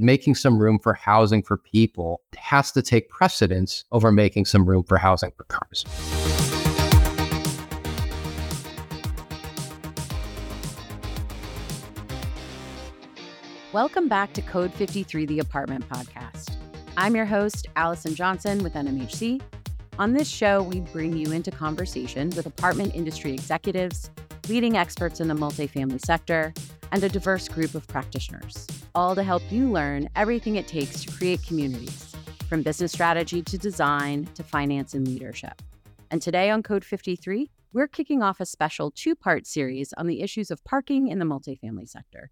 making some room for housing for people has to take precedence over making some room for housing for cars. Welcome back to Code 53, the apartment podcast. I'm your host, Alison Johnson with NMHC. On this show, we bring you into conversation with apartment industry executives, leading experts in the multifamily sector, and a diverse group of practitioners, all to help you learn everything it takes to create communities, from business strategy to design to finance and leadership. And today on Code 53, we're kicking off a special two part series on the issues of parking in the multifamily sector.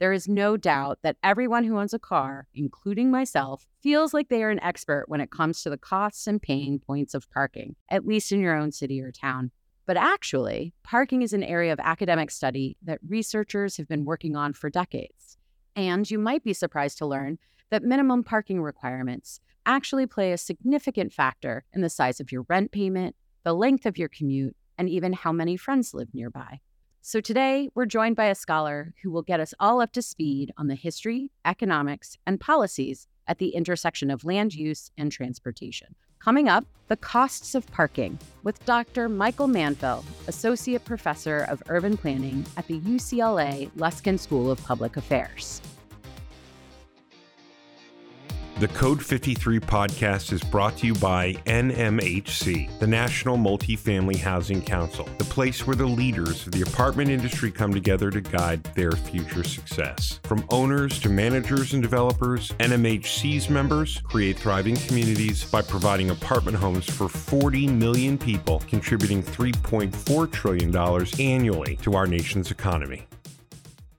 There is no doubt that everyone who owns a car, including myself, feels like they are an expert when it comes to the costs and pain points of parking, at least in your own city or town. But actually, parking is an area of academic study that researchers have been working on for decades. And you might be surprised to learn that minimum parking requirements actually play a significant factor in the size of your rent payment, the length of your commute, and even how many friends live nearby. So today, we're joined by a scholar who will get us all up to speed on the history, economics, and policies at the intersection of land use and transportation. Coming up, the costs of parking with Dr. Michael Manville, Associate Professor of Urban Planning at the UCLA Luskin School of Public Affairs. The Code 53 podcast is brought to you by NMHC, the National Multifamily Housing Council, the place where the leaders of the apartment industry come together to guide their future success. From owners to managers and developers, NMHC's members create thriving communities by providing apartment homes for 40 million people, contributing $3.4 trillion annually to our nation's economy.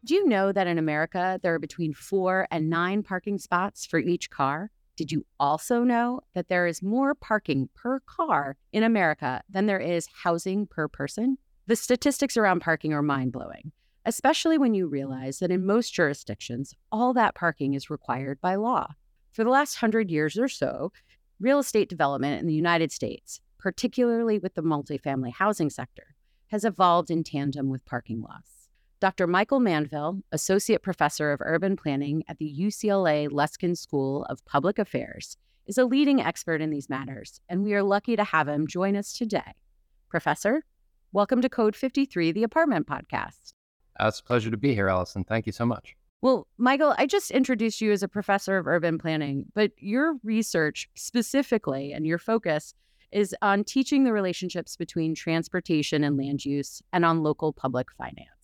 Do you know that in America, there are between four and nine parking spots for each car? Did you also know that there is more parking per car in America than there is housing per person? The statistics around parking are mind blowing, especially when you realize that in most jurisdictions, all that parking is required by law. For the last hundred years or so, real estate development in the United States, particularly with the multifamily housing sector, has evolved in tandem with parking laws. Dr. Michael Manville, Associate Professor of Urban Planning at the UCLA Luskin School of Public Affairs, is a leading expert in these matters, and we are lucky to have him join us today. Professor, welcome to Code 53, the apartment podcast. Uh, it's a pleasure to be here, Alison. Thank you so much. Well, Michael, I just introduced you as a professor of urban planning, but your research specifically and your focus is on teaching the relationships between transportation and land use and on local public finance.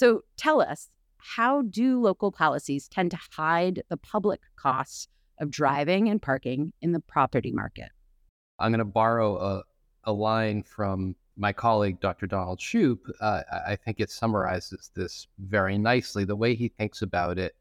So tell us, how do local policies tend to hide the public costs of driving and parking in the property market? I'm going to borrow a, a line from my colleague, Dr. Donald Shoup. Uh, I think it summarizes this very nicely. The way he thinks about it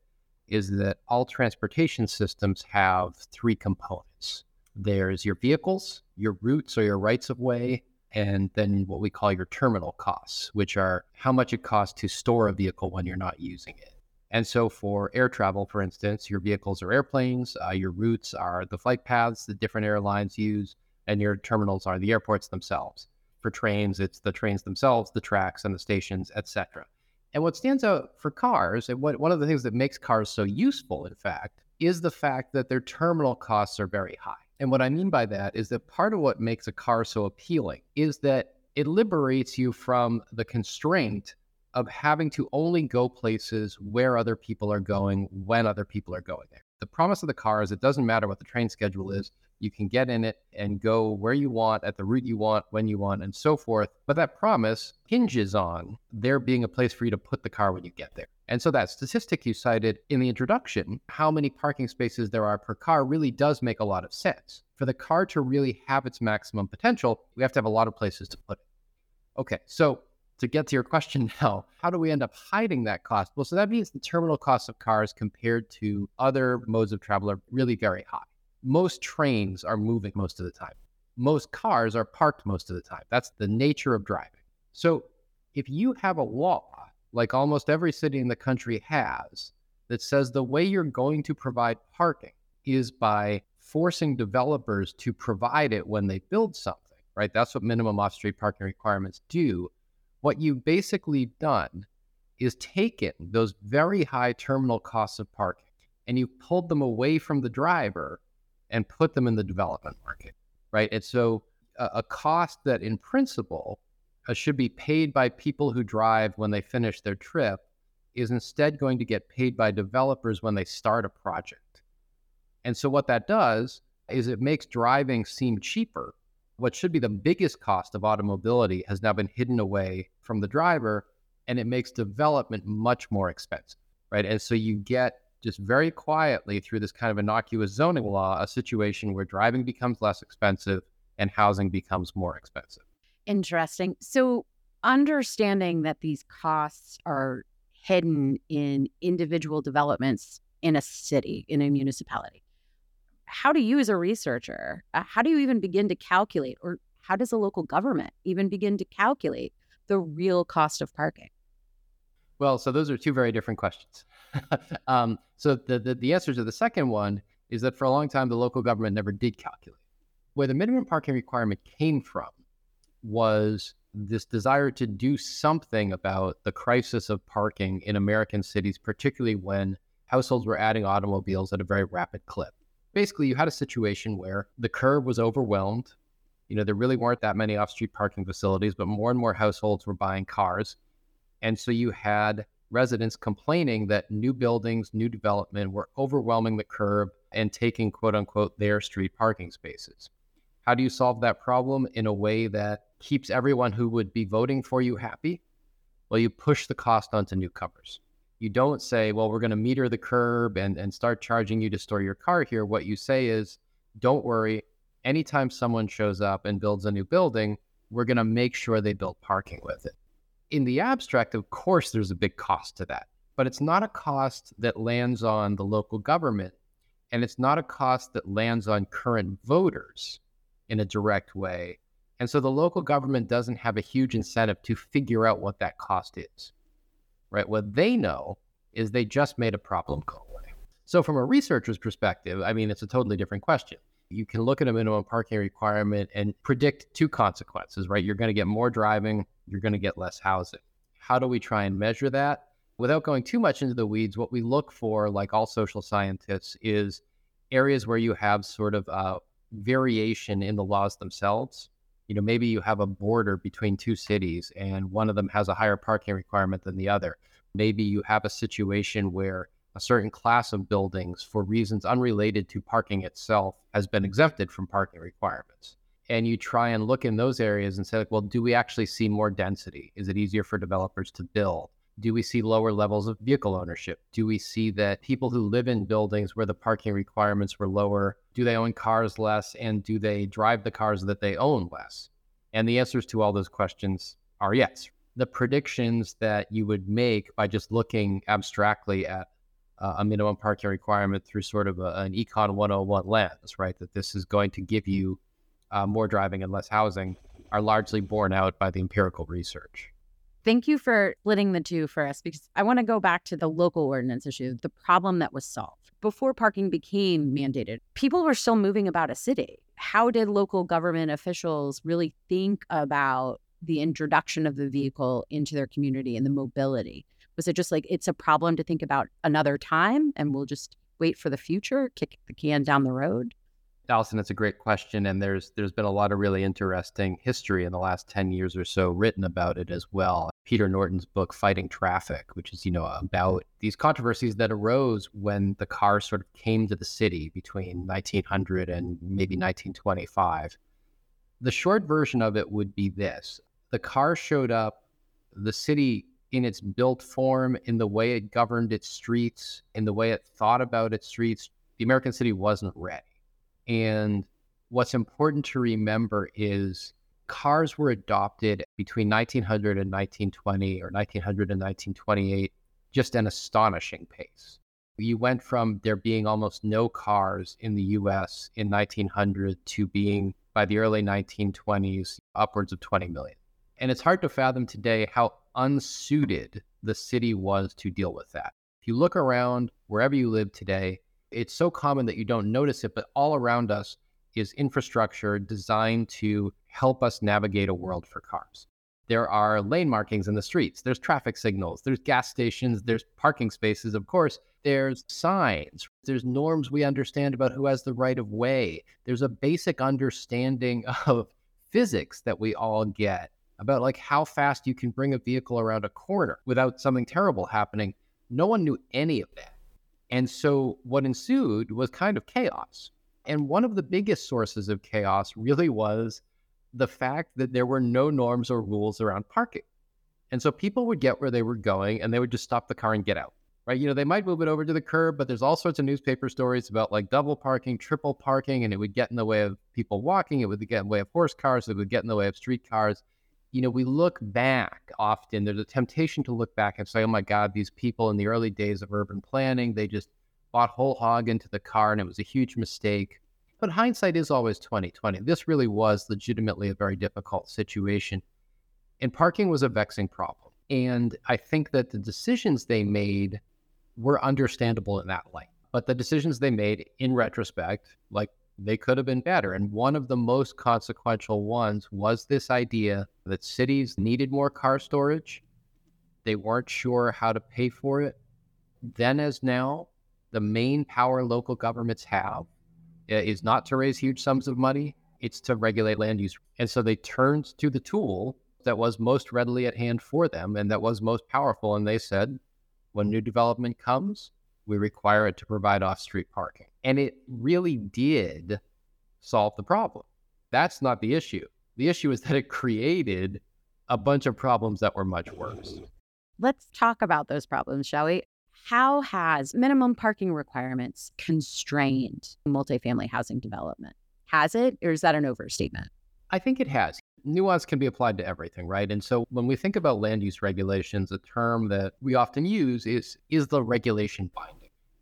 is that all transportation systems have three components there's your vehicles, your routes or your rights of way, and then what we call your terminal costs, which are how much it costs to store a vehicle when you're not using it. And so for air travel, for instance, your vehicles are airplanes, uh, your routes are the flight paths that different airlines use, and your terminals are the airports themselves. For trains, it's the trains themselves, the tracks and the stations, etc. And what stands out for cars, and what, one of the things that makes cars so useful, in fact, is the fact that their terminal costs are very high. And what I mean by that is that part of what makes a car so appealing is that it liberates you from the constraint of having to only go places where other people are going when other people are going there. The promise of the car is it doesn't matter what the train schedule is, you can get in it and go where you want, at the route you want, when you want, and so forth. But that promise hinges on there being a place for you to put the car when you get there. And so that statistic you cited in the introduction, how many parking spaces there are per car, really does make a lot of sense. For the car to really have its maximum potential, we have to have a lot of places to put it. Okay, so to get to your question now, how do we end up hiding that cost? Well, so that means the terminal costs of cars compared to other modes of travel are really very high most trains are moving most of the time. Most cars are parked most of the time. That's the nature of driving. So if you have a law, like almost every city in the country has, that says the way you're going to provide parking is by forcing developers to provide it when they build something, right? That's what minimum off street parking requirements do. What you've basically done is taken those very high terminal costs of parking and you pulled them away from the driver and put them in the development market, right? And so a, a cost that in principle uh, should be paid by people who drive when they finish their trip is instead going to get paid by developers when they start a project. And so what that does is it makes driving seem cheaper. What should be the biggest cost of automobility has now been hidden away from the driver and it makes development much more expensive, right? And so you get just very quietly through this kind of innocuous zoning law a situation where driving becomes less expensive and housing becomes more expensive. Interesting. So understanding that these costs are hidden in individual developments in a city, in a municipality. How do you, as a researcher, uh, how do you even begin to calculate, or how does a local government even begin to calculate the real cost of parking? Well, so those are two very different questions. um, so the, the, the answer to the second one is that for a long time, the local government never did calculate. Where the minimum parking requirement came from was this desire to do something about the crisis of parking in American cities, particularly when households were adding automobiles at a very rapid clip. Basically, you had a situation where the curb was overwhelmed. You know, there really weren't that many off street parking facilities, but more and more households were buying cars. And so you had residents complaining that new buildings, new development were overwhelming the curb and taking quote unquote their street parking spaces. How do you solve that problem in a way that keeps everyone who would be voting for you happy? Well, you push the cost onto newcomers. You don't say, well, we're going to meter the curb and, and start charging you to store your car here. What you say is, don't worry. Anytime someone shows up and builds a new building, we're going to make sure they build parking with it in the abstract, of course, there's a big cost to that, but it's not a cost that lands on the local government. And it's not a cost that lands on current voters in a direct way. And so the local government doesn't have a huge incentive to figure out what that cost is, right? What they know is they just made a problem go away. So, from a researcher's perspective, I mean, it's a totally different question. You can look at a minimum parking requirement and predict two consequences, right? You're going to get more driving you're going to get less housing. How do we try and measure that? Without going too much into the weeds, what we look for, like all social scientists, is areas where you have sort of a variation in the laws themselves. You know, maybe you have a border between two cities and one of them has a higher parking requirement than the other. Maybe you have a situation where a certain class of buildings, for reasons unrelated to parking itself, has been exempted from parking requirements. And you try and look in those areas and say like well do we actually see more density? Is it easier for developers to build do we see lower levels of vehicle ownership? Do we see that people who live in buildings where the parking requirements were lower do they own cars less and do they drive the cars that they own less? And the answers to all those questions are yes. The predictions that you would make by just looking abstractly at uh, a minimum parking requirement through sort of a, an econ 101 lens right that this is going to give you uh, more driving and less housing are largely borne out by the empirical research. Thank you for splitting the two for us because I want to go back to the local ordinance issue, the problem that was solved. Before parking became mandated, people were still moving about a city. How did local government officials really think about the introduction of the vehicle into their community and the mobility? Was it just like it's a problem to think about another time and we'll just wait for the future, kick the can down the road? Alison, that's a great question, and there's there's been a lot of really interesting history in the last ten years or so written about it as well. Peter Norton's book "Fighting Traffic," which is you know about these controversies that arose when the car sort of came to the city between 1900 and maybe 1925. The short version of it would be this: the car showed up, the city in its built form, in the way it governed its streets, in the way it thought about its streets, the American city wasn't ready and what's important to remember is cars were adopted between 1900 and 1920 or 1900 and 1928 just an astonishing pace. You went from there being almost no cars in the US in 1900 to being by the early 1920s upwards of 20 million. And it's hard to fathom today how unsuited the city was to deal with that. If you look around wherever you live today, it's so common that you don't notice it, but all around us is infrastructure designed to help us navigate a world for cars. There are lane markings in the streets, there's traffic signals, there's gas stations, there's parking spaces, of course, There's signs. There's norms we understand about who has the right of way. There's a basic understanding of physics that we all get about like how fast you can bring a vehicle around a corner without something terrible happening. No one knew any of that. And so what ensued was kind of chaos. And one of the biggest sources of chaos really was the fact that there were no norms or rules around parking. And so people would get where they were going and they would just stop the car and get out. Right. You know, they might move it over to the curb, but there's all sorts of newspaper stories about like double parking, triple parking, and it would get in the way of people walking. It would get in the way of horse cars. It would get in the way of street cars. You know, we look back often, there's a temptation to look back and say, oh my God, these people in the early days of urban planning, they just bought whole hog into the car and it was a huge mistake. But hindsight is always 2020. This really was legitimately a very difficult situation. And parking was a vexing problem. And I think that the decisions they made were understandable in that light. But the decisions they made in retrospect, like they could have been better. And one of the most consequential ones was this idea that cities needed more car storage. They weren't sure how to pay for it. Then, as now, the main power local governments have eh, is not to raise huge sums of money, it's to regulate land use. And so they turned to the tool that was most readily at hand for them and that was most powerful. And they said, when new development comes, we require it to provide off street parking. And it really did solve the problem. That's not the issue. The issue is that it created a bunch of problems that were much worse. Let's talk about those problems, shall we? How has minimum parking requirements constrained multifamily housing development? Has it, or is that an overstatement? I think it has. Nuance can be applied to everything, right? And so when we think about land use regulations, a term that we often use is is the regulation binding?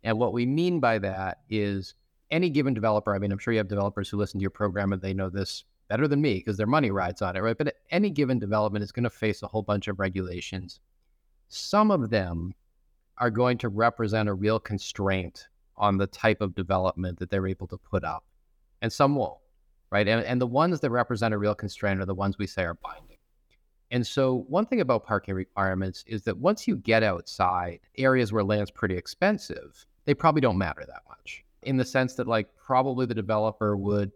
And what we mean by that is any given developer, I mean, I'm sure you have developers who listen to your program and they know this better than me because their money rides on it, right? But any given development is going to face a whole bunch of regulations. Some of them are going to represent a real constraint on the type of development that they're able to put up, and some won't, right? And, and the ones that represent a real constraint are the ones we say are binding. And so, one thing about parking requirements is that once you get outside areas where land's pretty expensive, they probably don't matter that much in the sense that, like, probably the developer would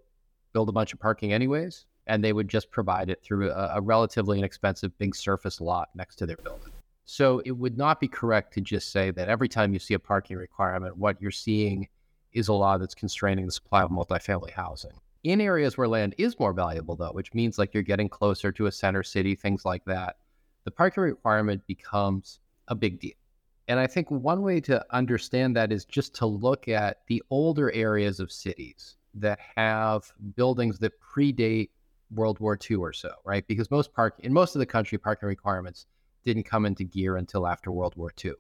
build a bunch of parking anyways, and they would just provide it through a, a relatively inexpensive big surface lot next to their building. So it would not be correct to just say that every time you see a parking requirement, what you're seeing is a law that's constraining the supply of multifamily housing. In areas where land is more valuable, though, which means like you're getting closer to a center city, things like that, the parking requirement becomes a big deal. And I think one way to understand that is just to look at the older areas of cities that have buildings that predate World War II or so, right? Because most park in most of the country, parking requirements didn't come into gear until after World War II.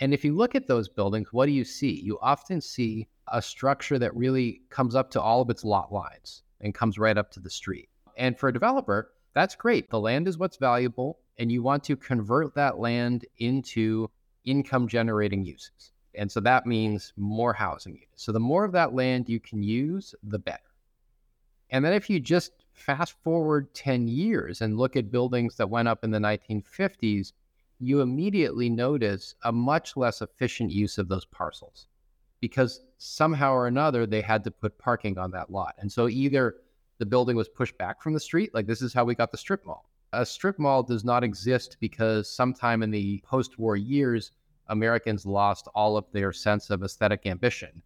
And if you look at those buildings, what do you see? You often see a structure that really comes up to all of its lot lines and comes right up to the street. And for a developer, that's great. The land is what's valuable, and you want to convert that land into income generating uses. And so that means more housing units. So the more of that land you can use, the better. And then if you just fast forward 10 years and look at buildings that went up in the 1950s, you immediately notice a much less efficient use of those parcels because somehow or another they had to put parking on that lot. And so either the building was pushed back from the street, like this is how we got the strip mall. A strip mall does not exist because sometime in the post war years, Americans lost all of their sense of aesthetic ambition,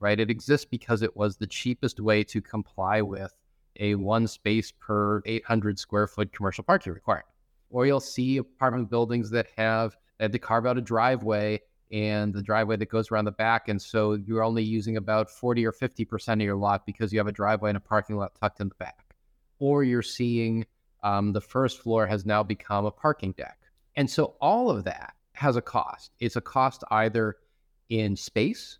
right? It exists because it was the cheapest way to comply with a one space per 800 square foot commercial parking requirement. Or you'll see apartment buildings that have uh, had to carve out a driveway and the driveway that goes around the back. And so you're only using about 40 or 50% of your lot because you have a driveway and a parking lot tucked in the back. Or you're seeing um, the first floor has now become a parking deck. And so all of that has a cost. It's a cost either in space,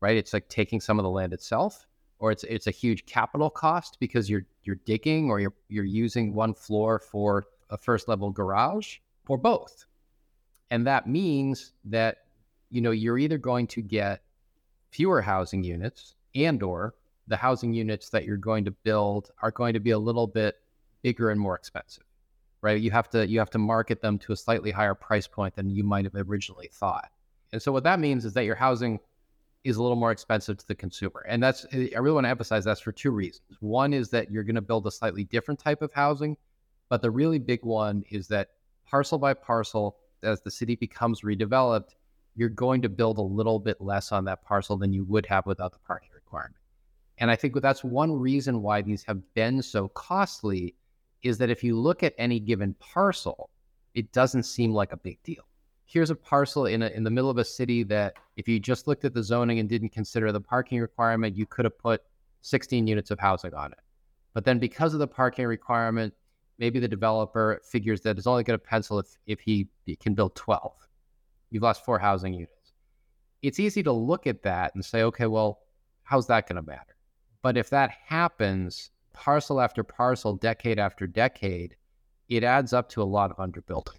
right? It's like taking some of the land itself, or it's it's a huge capital cost because you're you're digging or you're you're using one floor for a first level garage or both. And that means that you know you're either going to get fewer housing units and or the housing units that you're going to build are going to be a little bit bigger and more expensive. Right? You have to you have to market them to a slightly higher price point than you might have originally thought. And so what that means is that your housing is a little more expensive to the consumer. And that's, I really want to emphasize that's for two reasons. One is that you're going to build a slightly different type of housing, but the really big one is that parcel by parcel, as the city becomes redeveloped, you're going to build a little bit less on that parcel than you would have without the parking requirement. And I think that's one reason why these have been so costly is that if you look at any given parcel, it doesn't seem like a big deal here's a parcel in a, in the middle of a city that if you just looked at the zoning and didn't consider the parking requirement, you could have put 16 units of housing on it. But then because of the parking requirement, maybe the developer figures that it's only going to pencil if, if he, he can build 12. You've lost four housing units. It's easy to look at that and say, okay, well, how's that going to matter? But if that happens parcel after parcel, decade after decade, it adds up to a lot of underbuilding.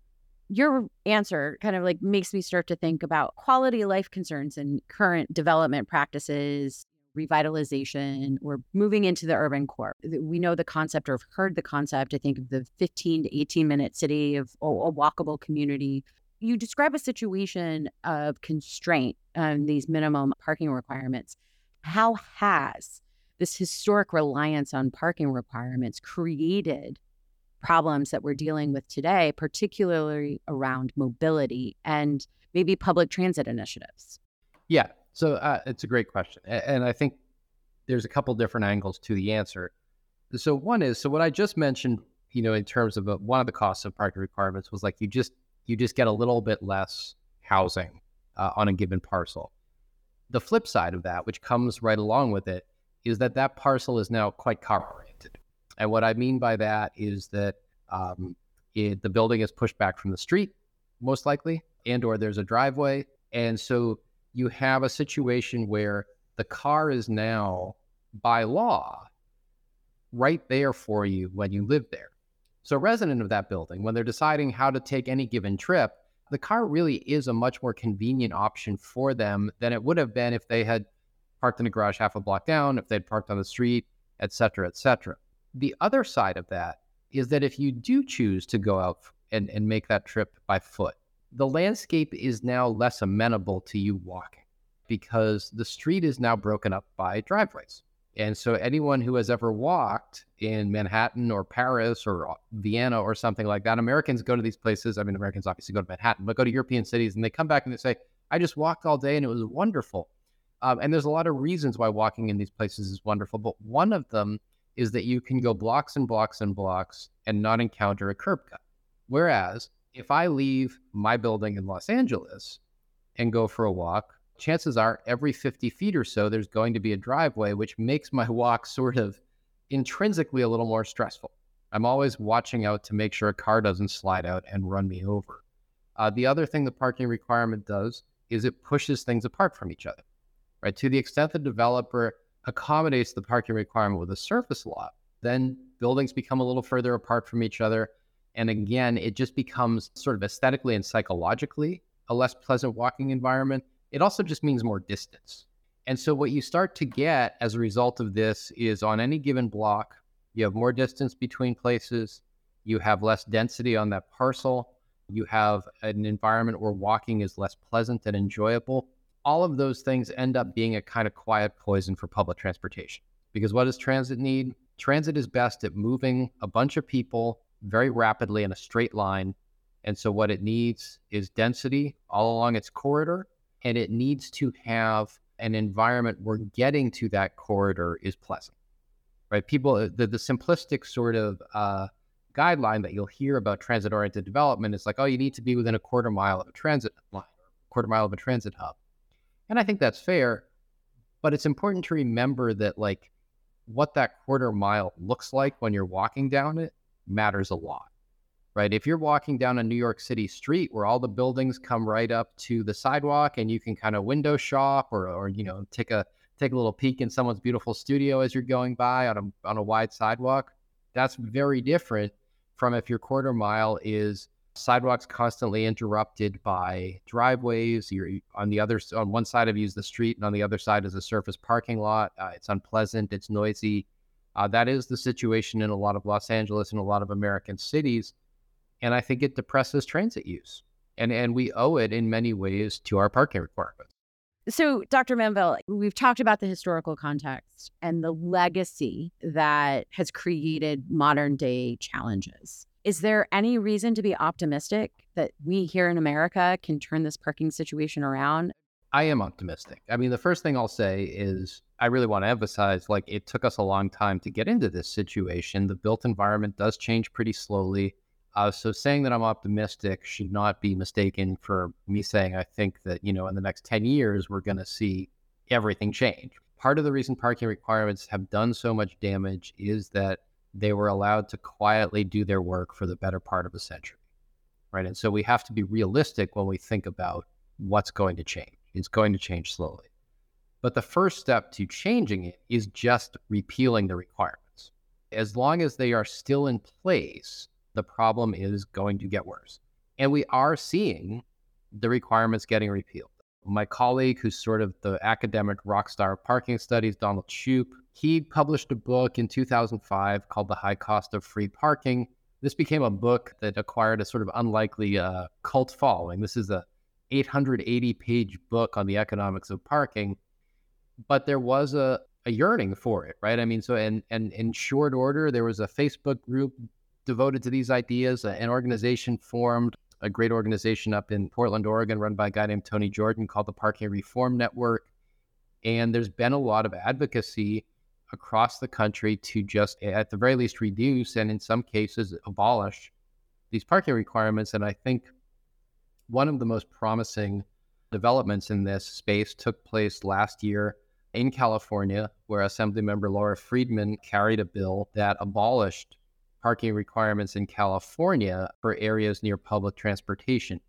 Your answer kind of like makes me start to think about quality of life concerns and current development practices revitalization or moving into the urban core. We know the concept or have heard the concept i think of the 15 to 18 minute city of a walkable community. You describe a situation of constraint on these minimum parking requirements. How has this historic reliance on parking requirements created problems that we're dealing with today, particularly around mobility and maybe public transit initiatives? Yeah, so uh, it's a great question. And I think there's a couple different angles to the answer. So, one is so what I just mentioned, you know, in terms of a, one of the costs of parking requirements was like you just you just get a little bit less housing uh, on a given parcel. The flip side of that, which comes right along with it, is that that parcel is now quite car oriented. And what I mean by that is that um, it, the building is pushed back from the street, most likely, and or there's a driveway. And so you have a situation where the car is now, by law, right there for you when you live there. So, a resident of that building, when they're deciding how to take any given trip, the car really is a much more convenient option for them than it would have been if they had parked in a garage half a block down, if they'd parked on the street, et cetera, et cetera. The other side of that is that if you do choose to go out and, and make that trip by foot, the landscape is now less amenable to you walking because the street is now broken up by driveways. And so anyone who has ever walked in Manhattan or Paris or uh, Vienna or something like that, Americans go to these places. I mean, Americans obviously go to Manhattan, but go to European cities and they come back and they say, I just walked all day and it was wonderful. Um, and there's a lot of reasons why walking in these places is wonderful, but one of them is that you can go blocks and blocks and blocks and not encounter a curb cut. Whereas if I leave my building in Los Angeles and go for a walk, chances are every 50 feet or so, there's going to be a driveway, which makes my walk sort of intrinsically a little more stressful. I'm always watching out to make sure a car doesn't slide out and run me over. Uh, the other thing the parking requirement does is it pushes things apart from each other, right? To the extent the developer accommodates the parking requirement with a surface lot, then buildings become a little further apart from each other. And again, it just becomes sort of aesthetically and psychologically a less pleasant walking environment. It also just means more distance. And so, what you start to get as a result of this is on any given block, you have more distance between places, you have less density on that parcel, you have an environment where walking is less pleasant and enjoyable all of those things end up being a kind of quiet poison for public transportation. Because what does transit need? Transit is best at moving a bunch of people very rapidly in a straight line. And so, what it needs is density all along its corridor, and it needs to have an environment where getting to that corridor is pleasant, right? People, uh, the, the simplistic sort of uh, guideline that you'll hear about transit oriented development is like, oh, you need to be within a quarter mile of a transit line, quarter mile of a transit hub. And I think that's fair, but it's important to remember that like what that quarter mile looks like when you're walking down it matters a lot. Right? If you're walking down a New York City street where all the buildings come right up to the sidewalk and you can kind of window shop or or you know take a take a little peek in someone's beautiful studio as you're going by on a on a wide sidewalk, that's very different from if your quarter mile is sidewalks constantly interrupted by driveways. You're on the other on one side of you is the street, and on the other side is a surface parking lot. Uh, it's unpleasant. It's noisy. Uh, that is the situation in a lot of Los Angeles and a lot of American cities, and I think it depresses transit use. And, and we owe it in many ways to our parking requirements. So, Dr. Manville, we've talked about the historical context and the legacy that has created modern day challenges. Is there any reason to be optimistic that we here in America can turn this parking situation around? I am optimistic. I mean, the first thing I'll say is I really want to emphasize like it took us a long time to get into this situation. The built environment does change pretty slowly. Uh, so saying that I'm optimistic should not be mistaken for me saying I think that, you know, in the next 10 years, we're going to see everything change. Part of the reason parking requirements have done so much damage is that they were allowed to quietly do their work for the better part of a century. Right. And so we have to be realistic when we think about what's going to change. It's going to change slowly. But the first step to changing it is just repealing the requirements. As long as they are still in place, the problem is going to get worse. And we are seeing the requirements getting repealed. My colleague, who's sort of the academic rock star of parking studies, Donald Shoup, he published a book in 2005 called The High Cost of Free Parking. This became a book that acquired a sort of unlikely uh, cult following. This is a 880 page book on the economics of parking, but there was a, a yearning for it, right? I mean, so and and in short order, there was a Facebook group devoted to these ideas, an organization formed, a great organization up in Portland, Oregon, run by a guy named Tony Jordan called the Parking Reform Network. And there's been a lot of advocacy across the country to just, at the very least, reduce and in some cases abolish these parking requirements. And I think one of the most promising developments in this space took place last year in California, where Assemblymember Laura Friedman carried a bill that abolished parking requirements in California for areas near public transportation.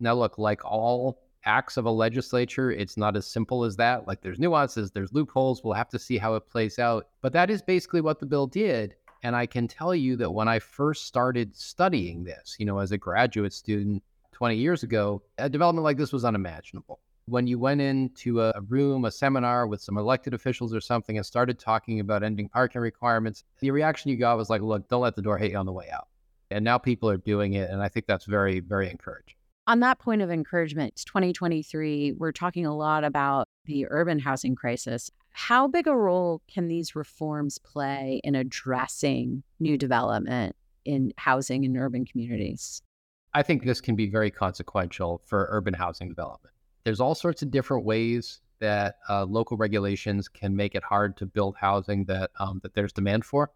Now, look, like all acts of a legislature, it's not as simple as that. Like there's nuances, there's loopholes. We'll have to see how it plays out. But that is basically what the bill did. And I can tell you that when I first started studying this, you know, as a graduate student, 20 years ago, a development like this was unimaginable. When you went into a room, a seminar with some elected officials or something and started talking about ending parking requirements, the reaction you got was like, look, don't let the door hit you on the way out. And now people are doing it. And I think that's very, very encouraging. On that point of encouragement, it's 2023. We're talking a lot about the urban housing crisis. How big a role can these reforms play in addressing new development in housing in urban communities? I think this can be very consequential for urban housing development. There's all sorts of different ways that uh, local regulations can make it hard to build housing that um, that there's demand for.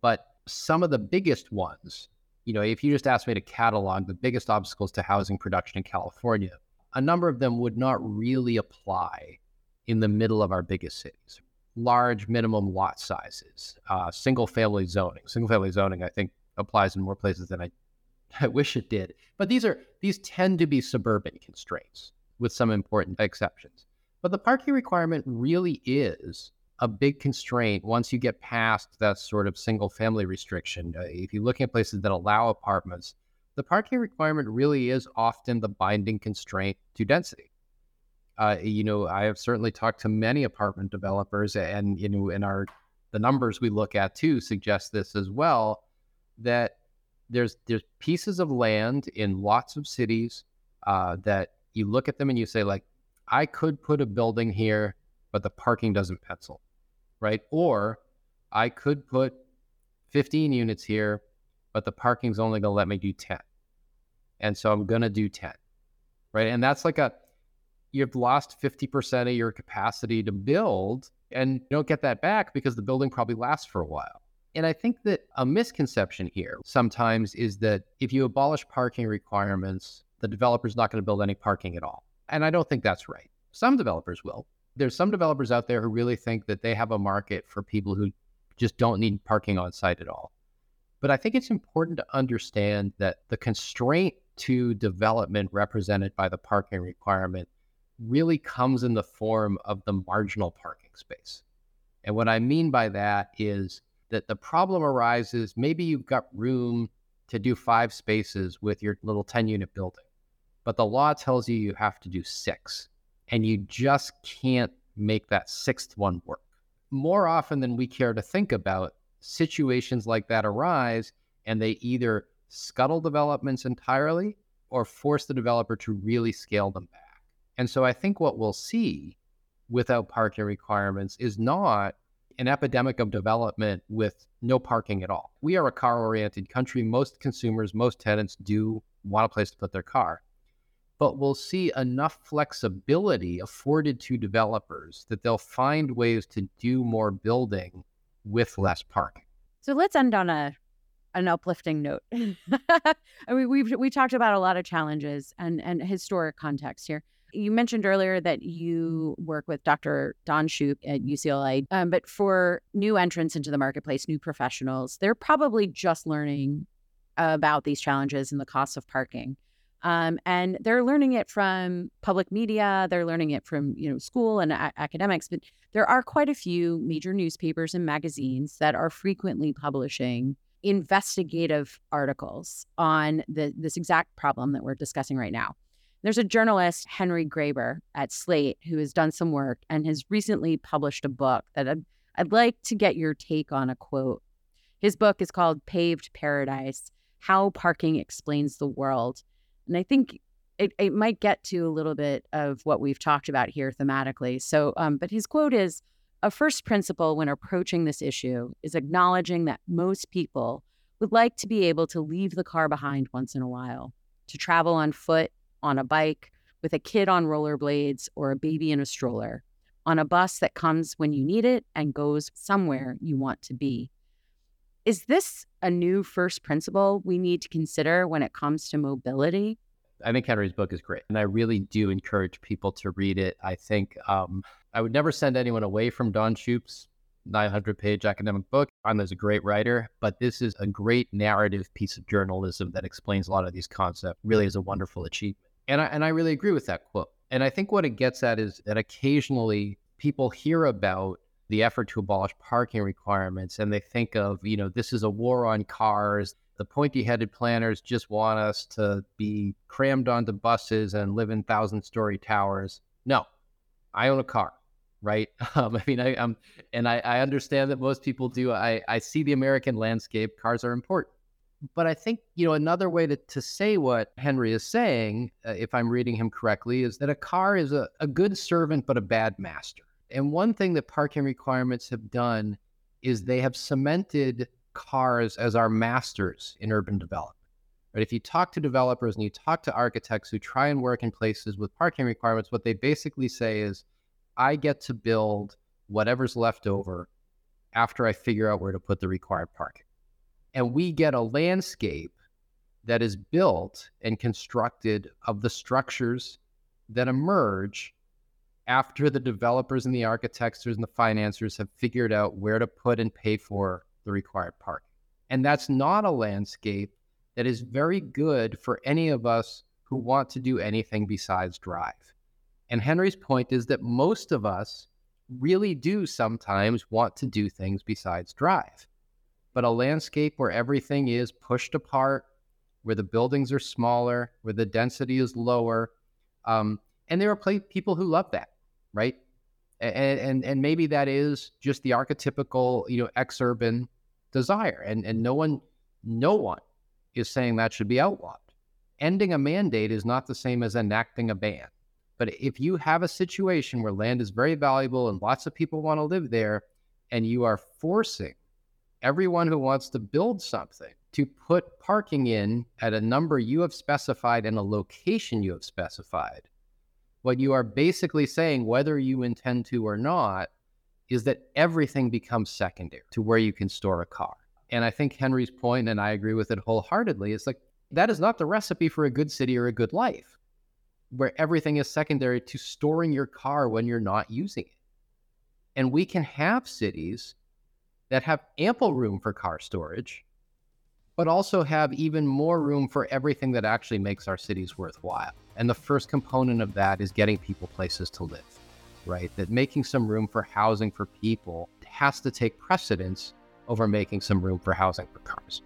But some of the biggest ones, you know, if you just ask me to catalog the biggest obstacles to housing production in California, a number of them would not really apply in the middle of our biggest cities. Large minimum lot sizes, uh, single family zoning. Single family zoning, I think, applies in more places than I I wish it did. But these are these tend to be suburban constraints with some important exceptions. But the parking requirement really is a big constraint once you get past that sort of single family restriction. Uh, if you're looking at places that allow apartments, the parking requirement really is often the binding constraint to density. Uh, you know, I have certainly talked to many apartment developers, and you know, in our the numbers we look at too suggest this as well. That there's there's pieces of land in lots of cities uh, that you look at them and you say like, I could put a building here, but the parking doesn't pencil, right? Or I could put 15 units here, but the parking's only going to let me do 10, and so I'm going to do 10, right? And that's like a you've lost 50% of your capacity to build and you don't get that back because the building probably lasts for a while. And I think that a misconception here sometimes is that if you abolish parking requirements, the developer's not going to build any parking at all. And I don't think that's right. Some developers will. There's some developers out there who really think that they have a market for people who just don't need parking on site at all. But I think it's important to understand that the constraint to development represented by the parking requirement really comes in the form of the marginal parking space. And what I mean by that is that the problem arises maybe you've got room to do five spaces with your little 10 unit building, but the law tells you you have to do six, and you just can't make that sixth one work. More often than we care to think about, situations like that arise, and they either scuttle developments entirely or force the developer to really scale them back. And so I think what we'll see without parking requirements is not an epidemic of development with no parking at all. We are a car oriented country. Most consumers, most tenants do want a place to put their car. But we'll see enough flexibility afforded to developers that they'll find ways to do more building with less parking. So let's end on a an uplifting note. I mean, we've we talked about a lot of challenges and and historic context here. You mentioned earlier that you work with Dr. Don Shoup at UCLA, um, but for new entrants into the marketplace, new professionals, they're probably just learning about these challenges and the costs of parking. Um, and they're learning it from public media. They're learning it from you know school and a- academics. But there are quite a few major newspapers and magazines that are frequently publishing investigative articles on the, this exact problem that we're discussing right now. There's a journalist, Henry Graber at Slate, who has done some work and has recently published a book that I'd, I'd like to get your take on a quote. His book is called Paved Paradise How Parking Explains the World. And I think it, it might get to a little bit of what we've talked about here thematically. So, um, but his quote is A first principle when approaching this issue is acknowledging that most people would like to be able to leave the car behind once in a while, to travel on foot on a bike, with a kid on rollerblades, or a baby in a stroller, on a bus that comes when you need it and goes somewhere you want to be. Is this a new first principle we need to consider when it comes to mobility? I think Henry's book is great, and I really do encourage people to read it. I think um, I would never send anyone away from Don Shoup's 900 page academic book. Anna's a great writer, but this is a great narrative piece of journalism that explains a lot of these concepts. Really is a wonderful achievement. And I, and I really agree with that quote. And I think what it gets at is that occasionally people hear about the effort to abolish parking requirements and they think of, you know, this is a war on cars. The pointy headed planners just want us to be crammed onto buses and live in thousand story towers. No, I own a car, right? Um, I mean, I, am and I, I understand that most people do. I, I see the American landscape. Cars are important. But I think, you know, another way to, to say what Henry is saying, uh, if I'm reading him correctly, is that a car is a, a good servant, but a bad master. And one thing that parking requirements have done is they have cemented cars as our masters in urban development. Right? If you talk to developers and you talk to architects who try and work in places with parking requirements, what they basically say is, I get to build whatever's left over after I figure out where to put the required parking and we get a landscape that is built and constructed of the structures that emerge after the developers and the architects and the financiers have figured out where to put and pay for the required parking. And that's not a landscape that is very good for any of us who want to do anything besides drive. And Henry's point is that most of us really do sometimes want to do things besides drive but a landscape where everything is pushed apart, where the buildings are smaller, where the density is lower. Um, and there are pl- people who love that, right? And, and and maybe that is just the archetypical, you know, ex-urban desire. And and no one, no one is saying that should be outlawed. Ending a mandate is not the same as enacting a ban. But if you have a situation where land is very valuable and lots of people want to live there, and you are forcing everyone who wants to build something to put parking in at a number you have specified and a location you have specified. What you are basically saying, whether you intend to or not, is that everything becomes secondary to where you can store a car. And I think Henry's point, and I agree with it wholeheartedly, is like that is not the recipe for a good city or a good life, where everything is secondary to storing your car when you're not using it. And we can have cities that have ample room for car storage, but also have even more room for everything that actually makes our cities worthwhile. And the first component of that is getting people places to live, right? That making some room for housing for people has to take precedence over making some room for housing for cars.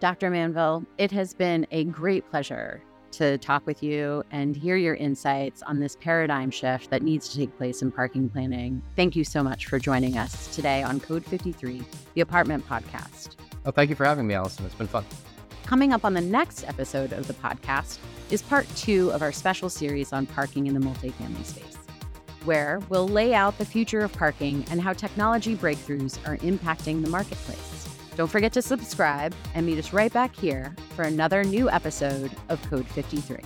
Dr. Manville, it has been a great pleasure to talk with you and hear your insights on this paradigm shift that needs to take place in parking planning. Thank you so much for joining us today on Code 53, the apartment podcast. Oh, thank you for having me, Alison. It's been fun. Coming up on the next episode of the podcast is part two of our special series on parking in the multifamily space, where we'll lay out the future of parking and how technology breakthroughs are impacting the marketplace. Don't forget to subscribe and meet us right back here for another new episode of Code 53.